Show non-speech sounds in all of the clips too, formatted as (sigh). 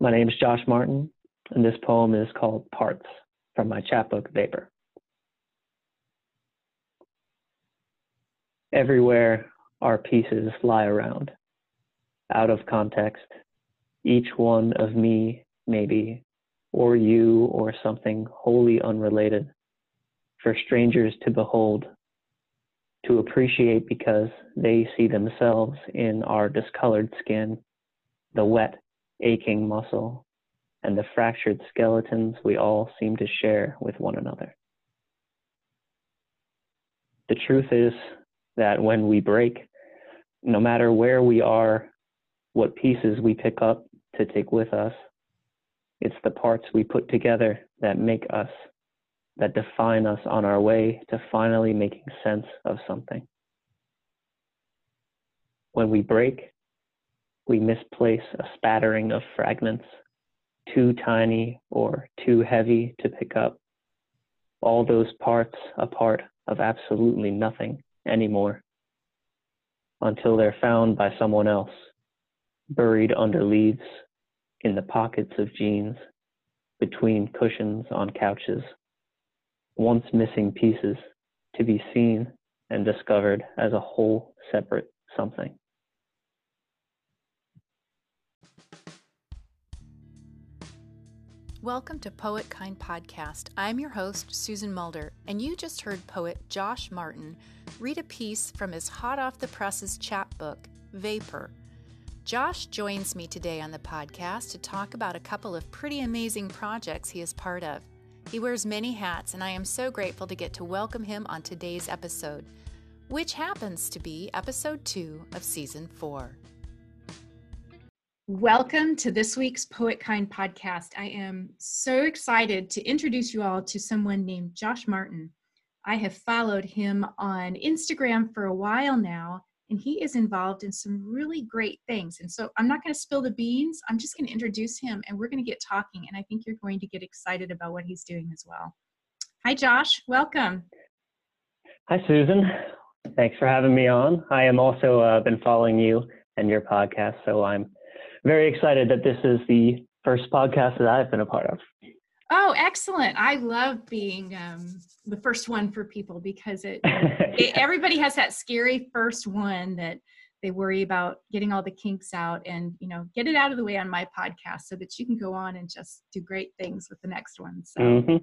My name is Josh Martin, and this poem is called Parts from my chapbook Vapor. Everywhere our pieces lie around, out of context, each one of me, maybe, or you, or something wholly unrelated, for strangers to behold, to appreciate because they see themselves in our discolored skin, the wet, aching muscle, and the fractured skeletons we all seem to share with one another. The truth is that when we break, no matter where we are, what pieces we pick up to take with us, it's the parts we put together that make us, that define us on our way to finally making sense of something. When we break, we misplace a spattering of fragments, too tiny or too heavy to pick up. All those parts a part of absolutely nothing anymore until they're found by someone else, buried under leaves, in the pockets of jeans, between cushions on couches, once missing pieces to be seen and discovered as a whole separate something. Welcome to PoetKind Podcast. I'm your host, Susan Mulder, and you just heard poet Josh Martin read a piece from his hot off the presses chapbook, Vapor. Josh joins me today on the podcast to talk about a couple of pretty amazing projects he is part of. He wears many hats, and I am so grateful to get to welcome him on today's episode, which happens to be episode two of season four. Welcome to this week's PoetKind podcast. I am so excited to introduce you all to someone named Josh Martin. I have followed him on Instagram for a while now, and he is involved in some really great things. And so I'm not going to spill the beans, I'm just going to introduce him and we're going to get talking. And I think you're going to get excited about what he's doing as well. Hi, Josh. Welcome. Hi, Susan. Thanks for having me on. I am also uh, been following you and your podcast, so I'm very excited that this is the first podcast that I've been a part of. Oh, excellent. I love being um, the first one for people because it, (laughs) it, everybody has that scary first one that they worry about getting all the kinks out and you know get it out of the way on my podcast so that you can go on and just do great things with the next one so mm-hmm.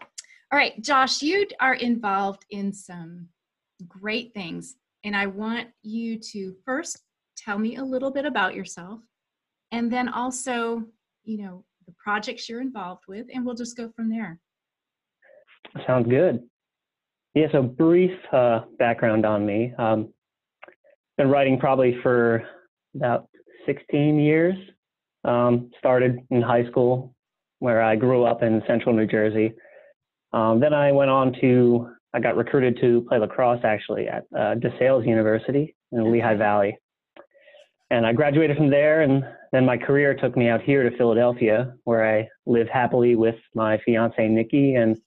all right josh you are involved in some great things and i want you to first tell me a little bit about yourself and then also, you know, the projects you're involved with, and we'll just go from there. Sounds good. Yeah, so brief uh, background on me. Um, been writing probably for about 16 years. Um, started in high school, where I grew up in central New Jersey. Um, then I went on to, I got recruited to play lacrosse actually at uh, DeSales University in Lehigh Valley and I graduated from there, and then my career took me out here to Philadelphia, where I live happily with my fiance Nikki and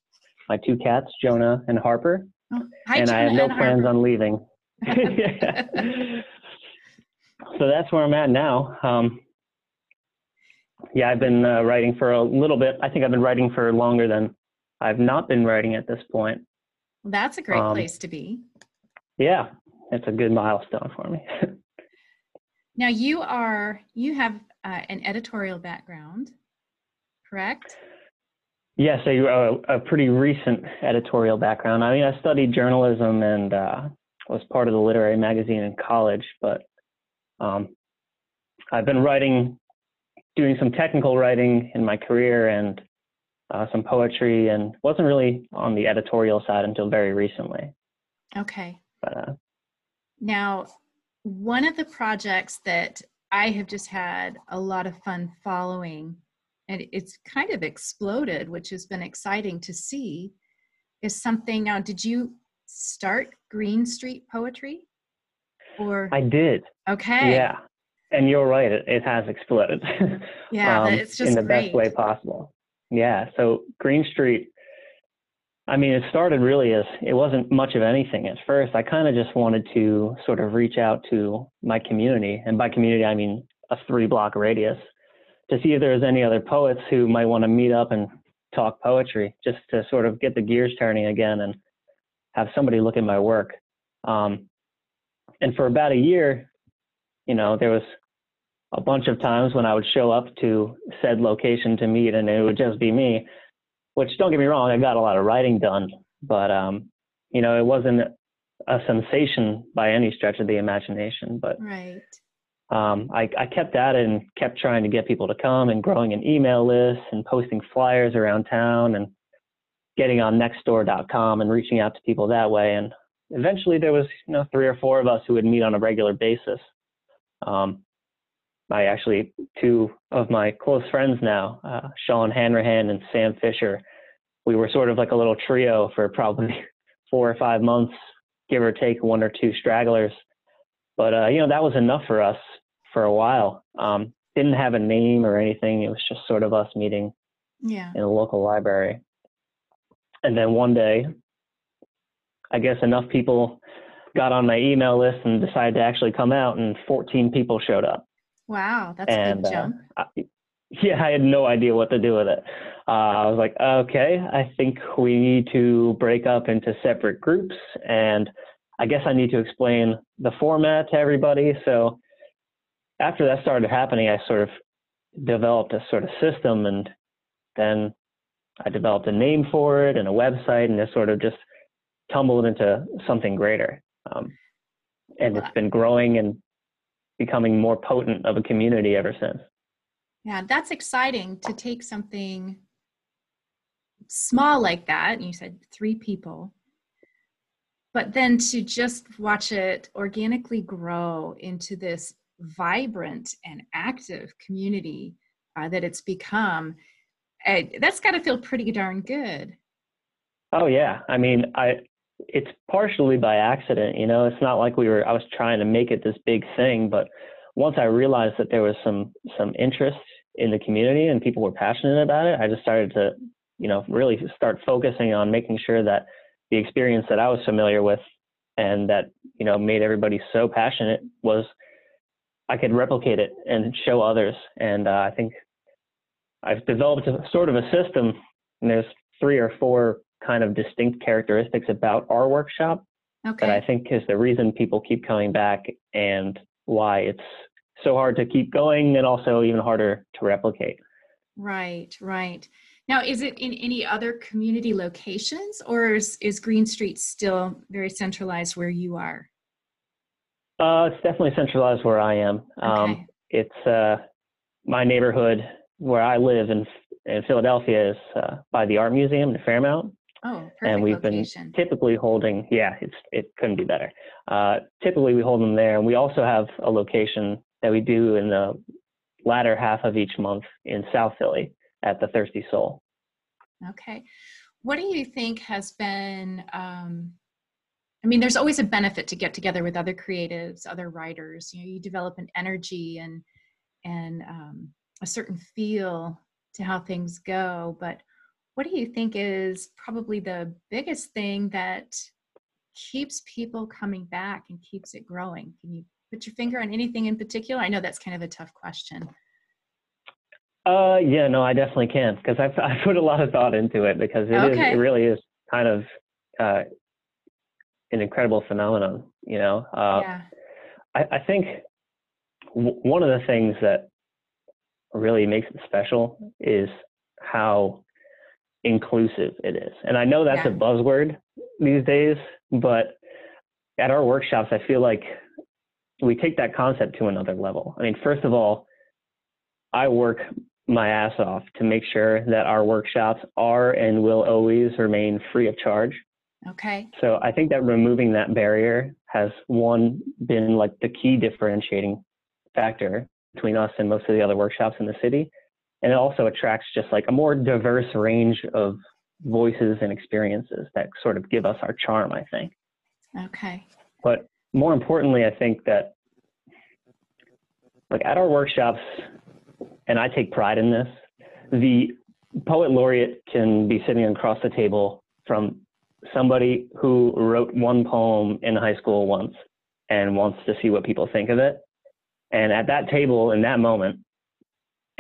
my two cats, Jonah and Harper. Oh, hi, and Jonah I have no plans Harper. on leaving. (laughs) (laughs) so that's where I'm at now. Um, yeah, I've been uh, writing for a little bit. I think I've been writing for longer than I've not been writing at this point. Well, that's a great um, place to be. Yeah, it's a good milestone for me. (laughs) Now you are you have uh, an editorial background, correct? Yes, a, a, pretty recent editorial background. I mean, I studied journalism and uh, was part of the literary magazine in college, but um, I've been writing, doing some technical writing in my career and uh, some poetry, and wasn't really on the editorial side until very recently. Okay. But uh, now, one of the projects that I have just had a lot of fun following, and it's kind of exploded, which has been exciting to see, is something. Now, did you start Green Street Poetry? Or I did. Okay. Yeah, and you're right. It, it has exploded. (laughs) Yeah, um, it's just in the great. best way possible. Yeah. So Green Street I mean, it started really as it wasn't much of anything at first. I kind of just wanted to sort of reach out to my community, and by community I mean a three block radius, to see if there was any other poets who might want to meet up and talk poetry, just to sort of get the gears turning again and have somebody look at my work. Um, and for about a year, you know, there was a bunch of times when I would show up to said location to meet, and it would just be me. Which don't get me wrong, I got a lot of writing done, but um, you know, it wasn't a sensation by any stretch of the imagination. But right. um, I, I kept at it and kept trying to get people to come and growing an email list and posting flyers around town and getting on nextdoor.com and reaching out to people that way. And eventually there was, you know, three or four of us who would meet on a regular basis. Um, I actually, two of my close friends now, uh, Sean Hanrahan and Sam Fisher, we were sort of like a little trio for probably (laughs) four or five months, give or take one or two stragglers. But, uh, you know, that was enough for us for a while. Um, didn't have a name or anything. It was just sort of us meeting yeah. in a local library. And then one day, I guess enough people got on my email list and decided to actually come out, and 14 people showed up. Wow, that's and, a big jump. Uh, I, yeah, I had no idea what to do with it. Uh, I was like, okay, I think we need to break up into separate groups, and I guess I need to explain the format to everybody. So after that started happening, I sort of developed a sort of system, and then I developed a name for it and a website, and it sort of just tumbled into something greater. Um, and it's been growing and becoming more potent of a community ever since. Yeah, that's exciting to take something small like that. And you said three people, but then to just watch it organically grow into this vibrant and active community uh, that it's become. Uh, that's got to feel pretty darn good. Oh yeah, I mean, I it's partially by accident. You know, it's not like we were. I was trying to make it this big thing, but once I realized that there was some some interest in the community and people were passionate about it, I just started to, you know, really start focusing on making sure that the experience that I was familiar with and that you know made everybody so passionate was I could replicate it and show others. And uh, I think I've developed a, sort of a system, and there's three or four kind of distinct characteristics about our workshop okay. that I think is the reason people keep coming back and why it's so hard to keep going and also even harder to replicate. Right, right. Now, is it in any other community locations or is, is Green Street still very centralized where you are? Uh, it's definitely centralized where I am. Um, Okay. Um, it's uh, my neighborhood where I live in, in Philadelphia is uh, by the Art Museum in Fairmount. Oh, perfect and we've location. been typically holding yeah it's it couldn't be better uh, typically we hold them there and we also have a location that we do in the latter half of each month in south philly at the thirsty soul Okay. What do you think has been, um, I mean, there's always a benefit to get together with other creatives, other writers. You know, you develop an energy and, and um, a certain feel to how things go. But what do you think is probably the biggest thing that keeps people coming back and keeps it growing? Can you put your finger on anything in particular? I know that's kind of a tough question. uh yeah no i definitely can't because I've, (laughs) i put a lot of thought into it because it is Okay. it really is kind of uh, an incredible phenomenon you know uh, yeah. I, I think w- one of the things that really makes it special is how inclusive it is. And I know that's Yeah. a buzzword these days, but at our workshops, I feel like we take that concept to another level. I mean, first of all, I work my ass off to make sure that our workshops are and will always remain free of charge. Okay. So I think that removing that barrier has one been like the key differentiating factor between us and most of the other workshops in the city. And it also attracts just like a more diverse range of voices and experiences that sort of give us our charm, I think. Okay. But more importantly, I think that like at our workshops, and I take pride in this, the poet laureate can be sitting across the table from somebody who wrote one poem in high school once and wants to see what people think of it. And at that table, in that moment,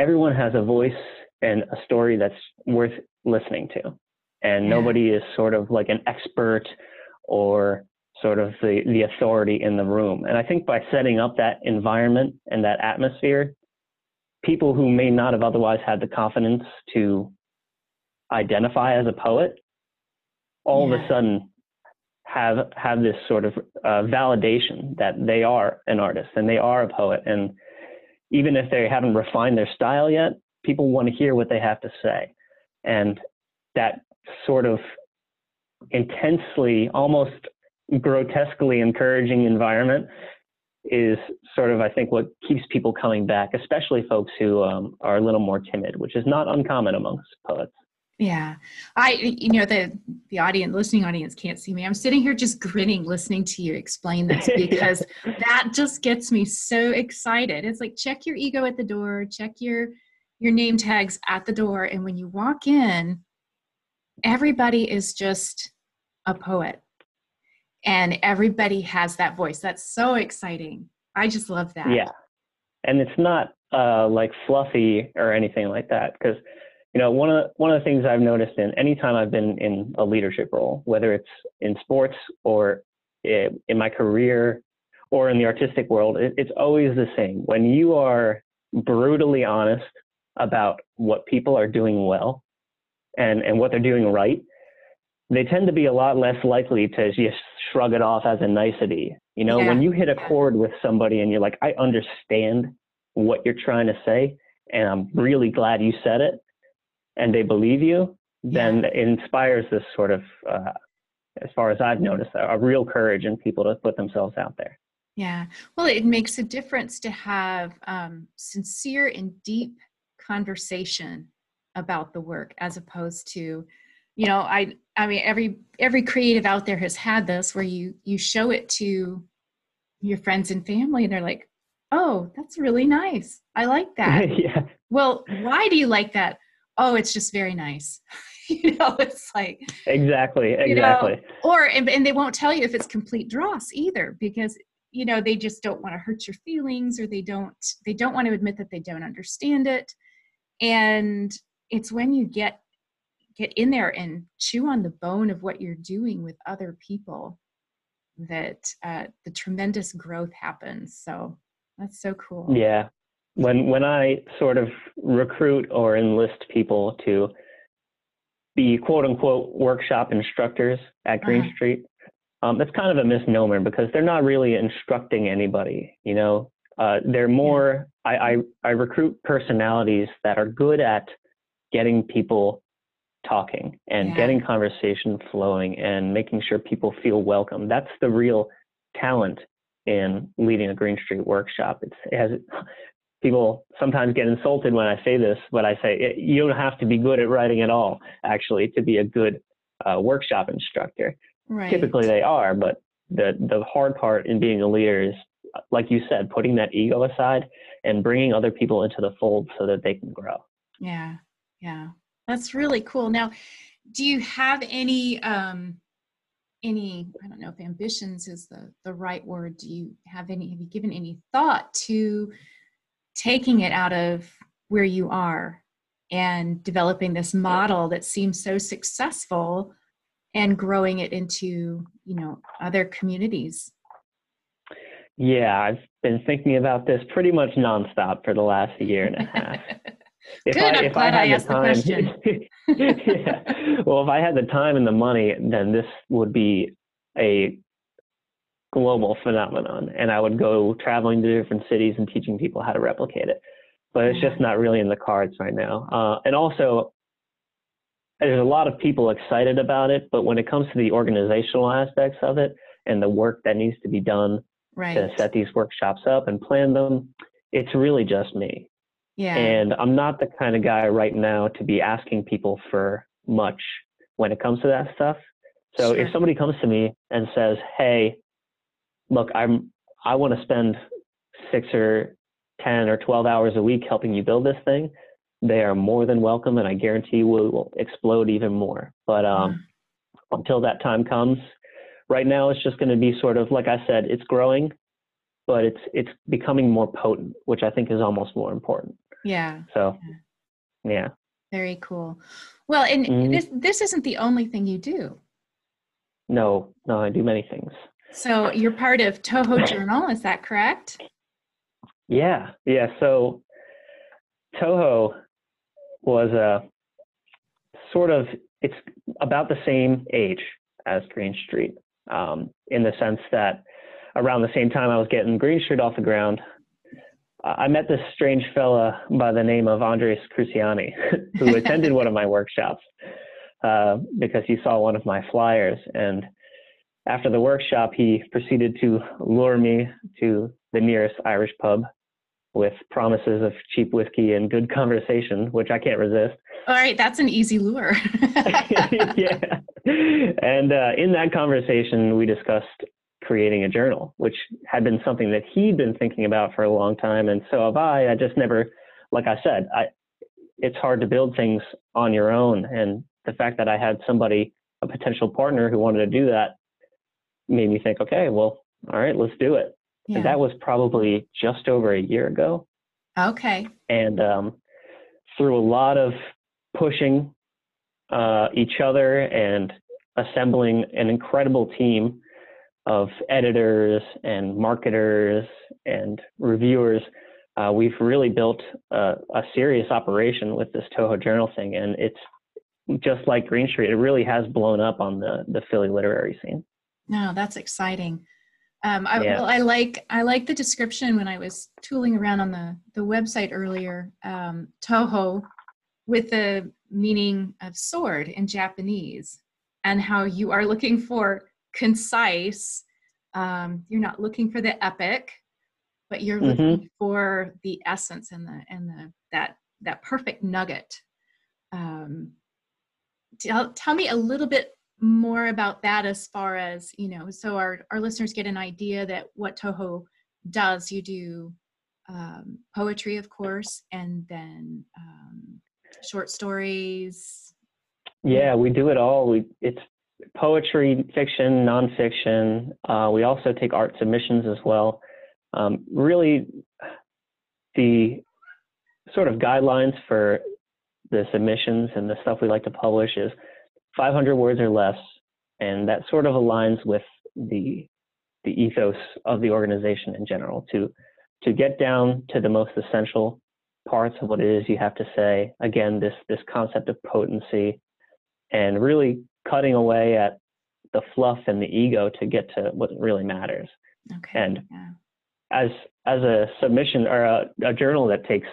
everyone has a voice and a story that's worth listening to. And Yeah. nobody is sort of like an expert or sort of the, the authority in the room. And I think by setting up that environment and that atmosphere, people who may not have otherwise had the confidence to identify as a poet all of a sudden have have this sort of uh, validation that they are an artist and they are a poet and even if they haven't refined their style yet people want to hear what they have to say. And that sort of intensely almost grotesquely encouraging environment is sort of i think what keeps people coming back especially folks who um, are a little more timid which is not uncommon amongst poets Yeah. I you know the the audience listening audience can't see me. I'm sitting here just grinning listening to you explain this (laughs) because that just gets me so excited. It's like check your ego at the door, check your your name tags at the door and when you walk in everybody is just a poet. And everybody has that voice. That's so exciting. I just love that. Yeah. And it's not uh, like fluffy or anything like that. Because, you know, one of, the, one of the things I've noticed in any time I've been in a leadership role, whether it's in sports or in my career or in the artistic world, it, it's always the same. When you are brutally honest about what people are doing well and, and what they're doing right, they tend to be a lot less likely to just shrug it off as a nicety. You know, Yeah. when you hit a chord with somebody and you're like, I understand what you're trying to say, and I'm really glad you said it, and they believe you, then it inspires this sort of, uh, as far as I've noticed, a, a real courage in people to put themselves out there. Yeah. Well, it makes a difference to have um, sincere and deep conversation about the work as opposed to, you know, I I mean every every creative out there has had this where you you show it to your friends and family and they're like, "Oh, that's really nice. I like that." (laughs) yeah. well, why do you like that? Oh, it's just very nice. (laughs) you know, it's like Exactly. You know, Exactly. or and, and they won't tell you if it's complete dross either because you know they just don't want to hurt your feelings or they don't they don't want to admit that they don't understand it and it's when you get get in there and chew on the bone of what you're doing with other people that uh, the tremendous growth happens so that's so cool Yeah. When when I sort of recruit or enlist people to be quote unquote workshop instructors at Green Uh-huh. Street, um, that's kind of a misnomer because they're not really instructing anybody. You know, uh, they're more. I, I I recruit personalities that are good at getting people talking and Yeah. getting conversation flowing and making sure people feel welcome. That's the real talent in leading a Green Street workshop. It's, it has people sometimes get insulted when I say this, but I say it, you don't have to be good at writing at all, actually, to be a good uh, workshop instructor. right Typically, they are, but the the hard part in being a leader is, like you said, putting that ego aside and bringing other people into the fold so that they can grow. Yeah, yeah, that's really cool. Now, do you have any um, any I don't know if ambitions is the the right word. Do you have any? Have you given any thought to taking it out of where you are and developing this model that seems so successful and growing it into you know other communities? Yeah, I've been thinking about this pretty much nonstop for the last year and a half. (laughs) If Good, I'm glad I had asked the question. (laughs) yeah. Well, if I had the time and the money, then this would be a global phenomenon, and I would go traveling to different cities and teaching people how to replicate it. But it's just not really in the cards right now. Uh, and also, there's a lot of people excited about it, but when it comes to the organizational aspects of it and the work that needs to be done right. to set these workshops up and plan them, it's really just me. yeah. And I'm not the kind of guy right now to be asking people for much when it comes to that stuff. So Sure. if somebody comes to me and says, "Hey, look, I'm I want to spend 6 or 10 or 12 hours a week helping you build this thing," they are more than welcome and I guarantee we will explode even more. But um until that time comes, right now it's just going to be sort of like I said, it's growing, but it's it's becoming more potent, which I think is almost more important. Yeah. So, yeah. Very cool. Well, and mm-hmm. this this isn't the only thing you do. No, no, I do many things. So you're part of Toho Journal, is that correct? Yeah, yeah. So Toho was a sort of it's about the same age as Green Street, um, in the sense that around the same time I was getting Green Street off the ground, I met this strange fella by the name of Andres Cruciani, who attended (laughs) one of my workshops uh, because he saw one of my flyers. And after the workshop, he proceeded to lure me to the nearest Irish pub with promises of cheap whiskey and good conversation, which I can't resist. All right, that's an easy lure. (laughs) (laughs) yeah. And uh, in that conversation, we discussed creating a journal, which had been something that he'd been thinking about for a long time. And so have I. I just never, like I said, I, it's hard to build things on your own. And the fact that I had somebody, a potential partner who wanted to do that, made me think, okay, well, all right, let's do it. Yeah. And that was probably just over a year ago. Okay. And um, through a lot of pushing uh, each other and assembling an incredible team of editors and marketers and reviewers, uh, we've really built a, a, serious operation with this Toho Journal thing, and it's just like Green Street. It really has blown up on the the Philly literary scene. No, that's exciting. Um, I, yeah. well, I like I like the description when I was tooling around on the the website earlier. Um, Toho, with the meaning of sword in Japanese, and how you are looking for concise. Um, you're not looking for the epic, but you're mm-hmm. looking for the essence and the and the that that perfect nugget. Um, tell, tell me a little bit more about that as far as you know so our, our listeners get an idea that what toho does. You do um, poetry of course and then um, short stories. Yeah we do it all. We it's poetry fiction nonfiction. Uh, we also take art submissions as well. Um, really the sort of guidelines for the submissions and the stuff we like to publish is 500 words or less, and that sort of aligns with the the ethos of the organization in general to to get down to the most essential parts of what it is you have to say. Again, this this concept of potency, and really cutting away at the fluff and the ego to get to what really matters. Okay. And yeah. as as a submission or a, a, journal that takes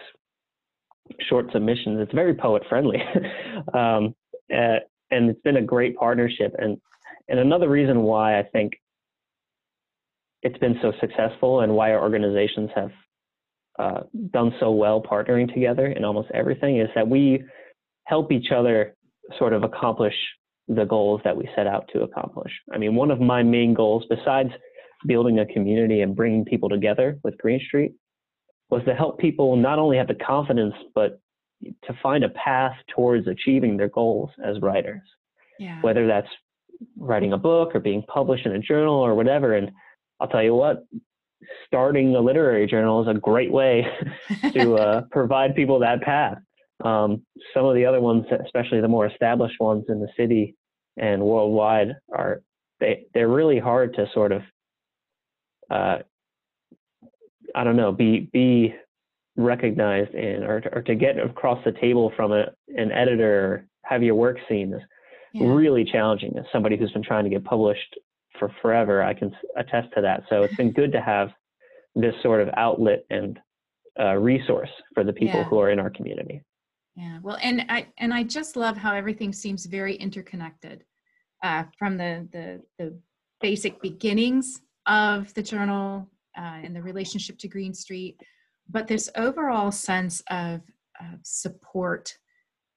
short submissions, it's very poet friendly. (laughs) um, uh, and it's been a great partnership. And and another reason why I think it's been so successful and why our organizations have uh, done so well partnering together in almost everything is that we help each other sort of accomplish the goals that we set out to accomplish. I mean, one of my main goals, besides building a community and bringing people together with Green Street, was to help people not only have the confidence, but to find a path towards achieving their goals as writers. Yeah. Whether that's writing a book or being published in a journal or whatever. And I'll tell you what, starting a literary journal is a great way (laughs) to uh, provide people that path. Um, some of the other ones, especially the more established ones in the city and worldwide, are they they're really hard to sort of uh, I don't know be be recognized in or to, or to get across the table from a, an editor have your work seen is yeah. really challenging as somebody who's been trying to get published for forever i can attest to that so it's been good to have this sort of outlet and uh, resource for the people yeah. who are in our community yeah well and i and i just love how everything seems very interconnected uh, from the, the the basic beginnings of the journal uh, and the relationship to green street but this overall sense of, of support,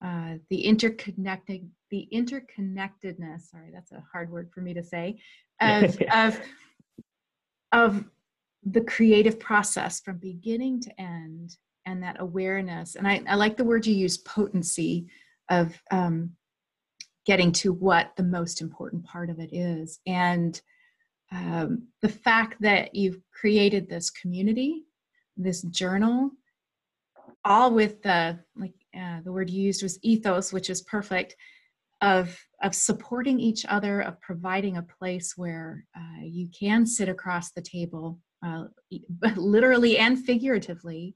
uh, the interconnected, the interconnectedness. Sorry, that's a hard word for me to say. (laughs) Of of of the creative process from beginning to end, and that awareness. And I, I like the word you use, potency, of um, getting to what the most important part of it is, and um, the fact that you've created this community this journal all with the like uh, the word you used was ethos, which is perfect of of supporting each other, of providing a place where uh, you can sit across the table, uh, (laughs) literally and figuratively,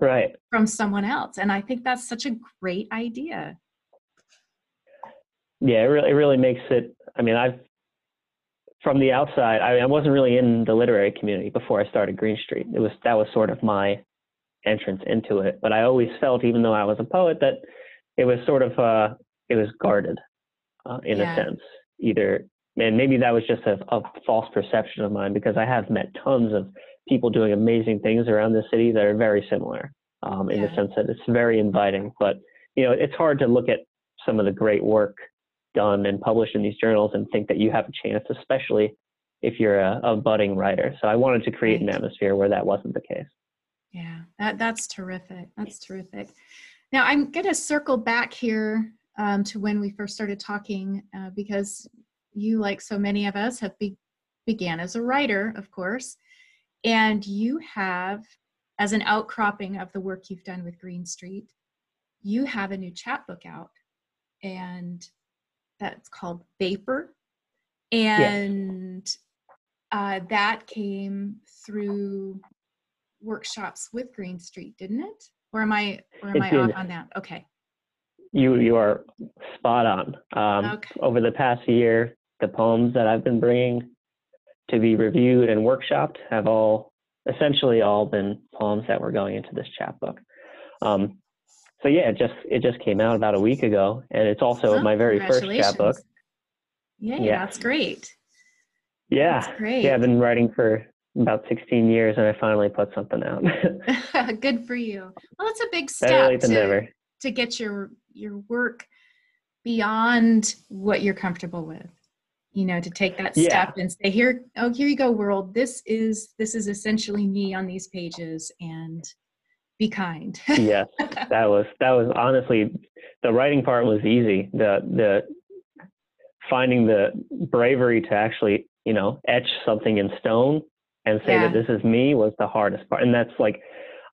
right, from someone else. And I think that's such a great idea. Yeah, it really, it really makes it. I mean, I've from the outside, I, I wasn't really in the literary community before I started Green Street. It was that was sort of my entrance into it. But I always felt, even though I was a poet, that it was sort of uh, it was guarded uh, in yeah. a sense. Either and maybe that was just a, a, false perception of mine because I have met tons of people doing amazing things around the city that are very similar um, in yeah. the sense that it's very inviting. But you know, it's hard to look at some of the great work done and published in these journals and think that you have a chance, especially if you're a, a budding writer. So I wanted to create an atmosphere where that wasn't the case. Yeah, that that's terrific. That's terrific. Now I'm going to circle back here um, to when we first started talking uh, because you, like so many of us, have be- began as a writer, of course, and you have, as an outcropping of the work you've done with Green Street, you have a new chapbook out, and that's called Vapor, and yes. uh, that came through workshops with Green Street, didn't it? Or am I or am it I did. off on that? Okay. You you are spot on. Um, okay. Over the past year, the poems that I've been bringing to be reviewed and workshopped have all essentially all been poems that were going into this chapbook. Um, so yeah, it just it just came out about a week ago, and it's also oh, my very first chapbook. Yeah, yeah, that's great. Yeah, that's great. Yeah, I've been writing for about 16 years, and I finally put something out. (laughs) (laughs) Good for you. Well, it's a big step to, to get your your work beyond what you're comfortable with you know to take that step yeah. and say here oh here you go world this is this is essentially me on these pages and be kind (laughs) yes that was that was honestly the writing part was easy the the finding the bravery to actually you know etch something in stone and say yeah. that this is me was the hardest part and that's like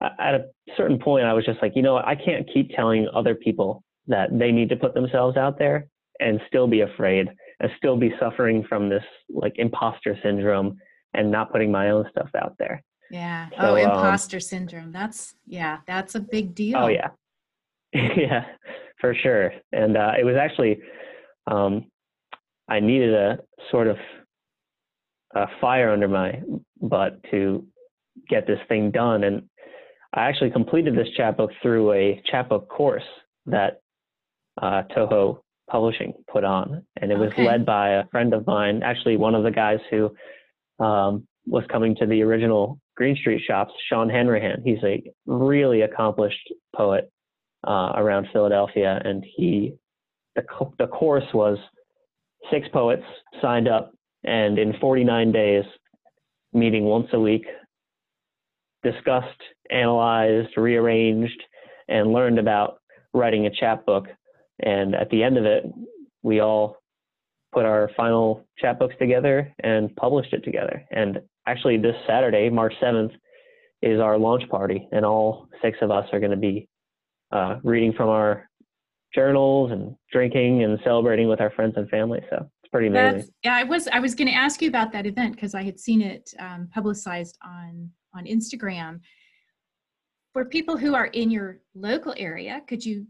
at a certain point i was just like you know i can't keep telling other people that they need to put themselves out there and still be afraid and still be suffering from this like imposter syndrome and not putting my own stuff out there. Yeah. So, oh, imposter um, syndrome. That's yeah, that's a big deal. Oh yeah. (laughs) yeah, for sure. And uh, it was actually um, I needed a sort of a fire under my butt to get this thing done. And I actually completed this chapbook through a chapbook course that uh, Toho Publishing put on, and it was okay. led by a friend of mine, actually one of the guys who um, was coming to the original Green Street shops, Sean Hanrahan. He's a really accomplished poet uh, around Philadelphia, and he the the course was six poets signed up, and in 49 days, meeting once a week, discussed, analyzed, rearranged, and learned about writing a chapbook and at the end of it, we all put our final chapbooks together and published it together. And actually, this Saturday, March 7th, is our launch party, and all six of us are going to be uh, reading from our journals and drinking and celebrating with our friends and family. So it's pretty amazing. That's, yeah, I was I was going to ask you about that event because I had seen it um, publicized on on Instagram. For people who are in your local area, could you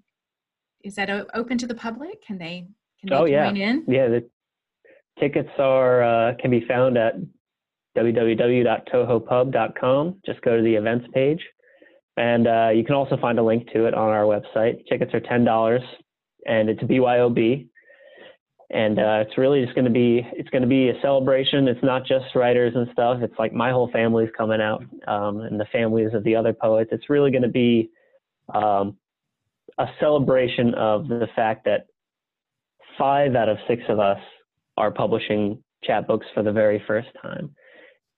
is that open to the public? Can they can they oh, join yeah. in? Yeah, the tickets are uh, can be found at www.tohopub.com. Just go to the events page, and uh, you can also find a link to it on our website. Tickets are ten dollars, and it's BYOB. And uh, it's really just going to be it's going to be a celebration. It's not just writers and stuff. It's like my whole family's coming out, um, and the families of the other poets. It's really going to be um, a celebration of the fact that five out of six of us are publishing chapbooks for the very first time.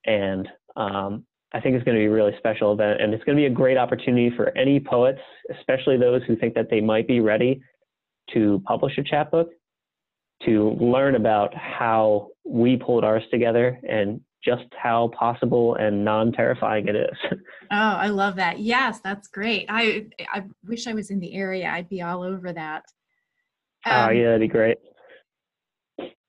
And um, I think it's going to be a really special event. And it's going to be a great opportunity for any poets, especially those who think that they might be ready to publish a chapbook, to learn about how we pulled ours together and just how possible and non-terrifying it is. (laughs) Oh, I love that. Yes, that's great. I I wish I was in the area. I'd be all over that. Oh um, yeah, that'd be great.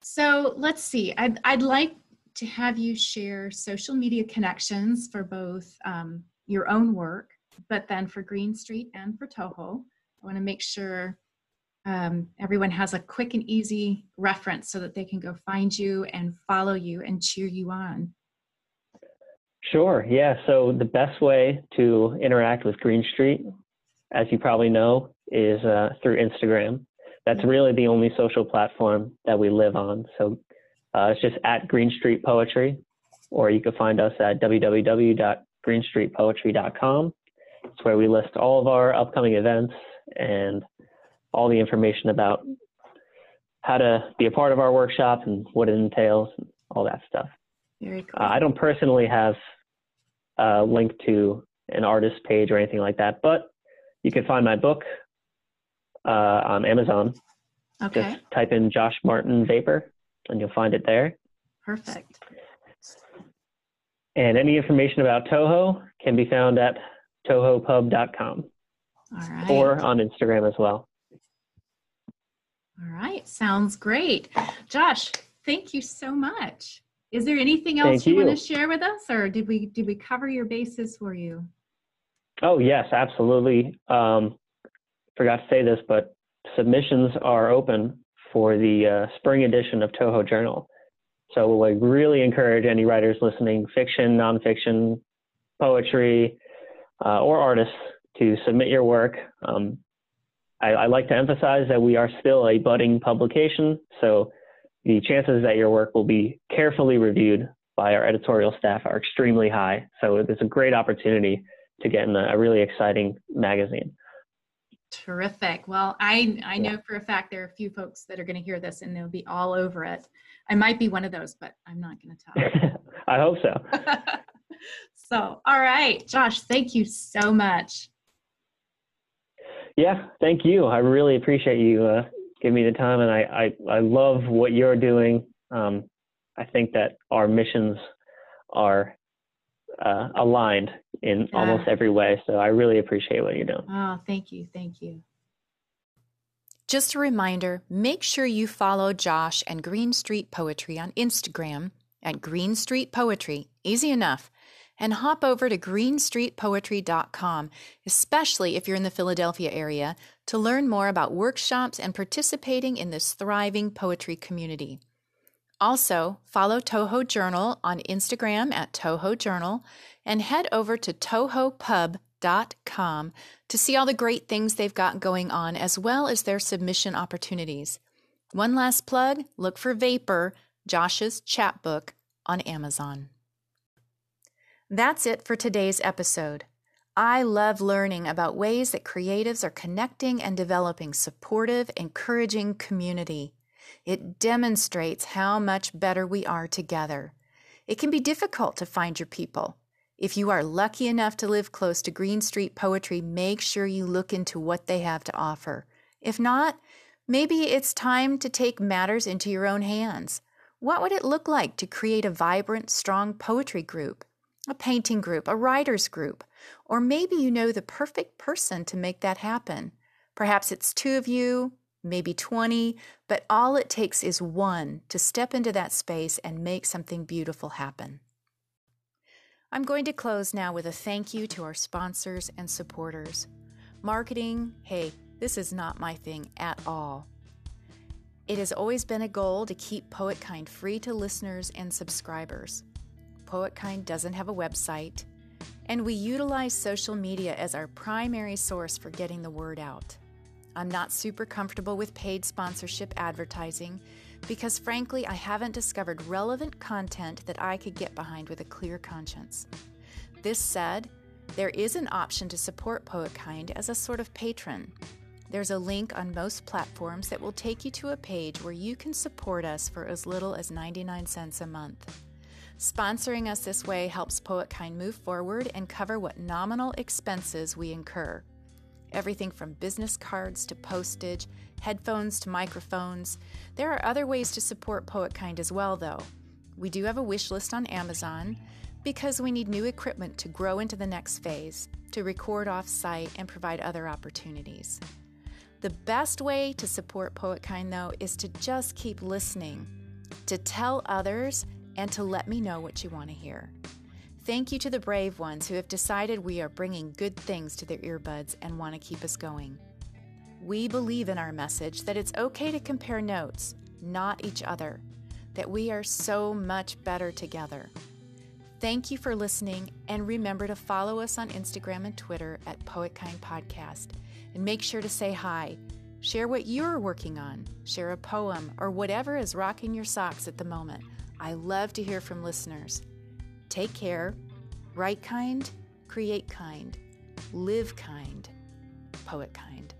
So let's see. I'd I'd like to have you share social media connections for both um, your own work, but then for Green Street and for Toho. I want to make sure um, everyone has a quick and easy reference so that they can go find you and follow you and cheer you on. Sure. Yeah. So the best way to interact with Green Street, as you probably know, is uh, through Instagram. That's mm-hmm. really the only social platform that we live on. So uh, it's just at Green Street Poetry, or you can find us at www.greenstreetpoetry.com. It's where we list all of our upcoming events and all the information about how to be a part of our workshop and what it entails, and all that stuff. Very cool. Uh, I don't personally have a link to an artist page or anything like that, but you can find my book uh, on Amazon. Okay. Just type in Josh Martin Vapor and you'll find it there. Perfect. And any information about Toho can be found at tohopub.com. All right. Or on Instagram as well. All right. Sounds great. Josh, thank you so much. Is there anything else you, you, want to share with us or did we did we cover your bases for you? Oh yes, absolutely. Um, forgot to say this, but submissions are open for the uh, spring edition of Toho Journal. So I really encourage any writers listening, fiction, nonfiction, poetry, uh, or artists, to submit your work. Um, I, I, like to emphasize that we are still a budding publication, so the chances that your work will be carefully reviewed by our editorial staff are extremely high. So it's a great opportunity to get in a, a really exciting magazine. Terrific. Well, I I know for a fact there are a few folks that are going to hear this and they'll be all over it. I might be one of those, but I'm not going to tell. (laughs) I hope so. (laughs) so, all right, Josh, thank you so much. Yeah, thank you. I really appreciate you uh, giving me the time, and I I, I love what you're doing. Um, I think that our missions are uh, aligned in yeah. almost every way. So I really appreciate what you're doing. Oh, thank you. Thank you. Just a reminder make sure you follow Josh and Green Street Poetry on Instagram at Green Street Poetry. Easy enough. And hop over to greenstreetpoetry.com, especially if you're in the Philadelphia area, to learn more about workshops and participating in this thriving poetry community. Also, follow Toho Journal on Instagram at Toho Journal and head over to tohopub.com to see all the great things they've got going on as well as their submission opportunities. One last plug look for Vapor, Josh's chapbook, on Amazon. That's it for today's episode. I love learning about ways that creatives are connecting and developing supportive, encouraging community. It demonstrates how much better we are together. It can be difficult to find your people. If you are lucky enough to live close to Green Street Poetry, make sure you look into what they have to offer. If not, maybe it's time to take matters into your own hands. What would it look like to create a vibrant, strong poetry group, a painting group, a writer's group? Or maybe you know the perfect person to make that happen. Perhaps it's two of you, maybe 20, but all it takes is one to step into that space and make something beautiful happen. I'm going to close now with a thank you to our sponsors and supporters. Marketing, hey, this is not my thing at all. It has always been a goal to keep PoetKind free to listeners and subscribers. PoetKind doesn't have a website, and we utilize social media as our primary source for getting the word out. I'm not super comfortable with paid sponsorship advertising because, frankly, I haven't discovered relevant content that I could get behind with a clear conscience. This said, there is an option to support PoetKind as a sort of patron. There's a link on most platforms that will take you to a page where you can support us for as little as 99 cents a month. Sponsoring us this way helps PoetKind move forward and cover what nominal expenses we incur everything from business cards to postage, headphones to microphones. There are other ways to support PoetKind as well, though. We do have a wish list on Amazon because we need new equipment to grow into the next phase, to record off site, and provide other opportunities. The best way to support Poetkind, though, is to just keep listening, to tell others, and to let me know what you want to hear. Thank you to the brave ones who have decided we are bringing good things to their earbuds and want to keep us going. We believe in our message that it's okay to compare notes, not each other, that we are so much better together. Thank you for listening, and remember to follow us on Instagram and Twitter at PoetKind Podcast. And make sure to say hi. Share what you're working on, share a poem, or whatever is rocking your socks at the moment. I love to hear from listeners. Take care, write kind, create kind, live kind, poet kind.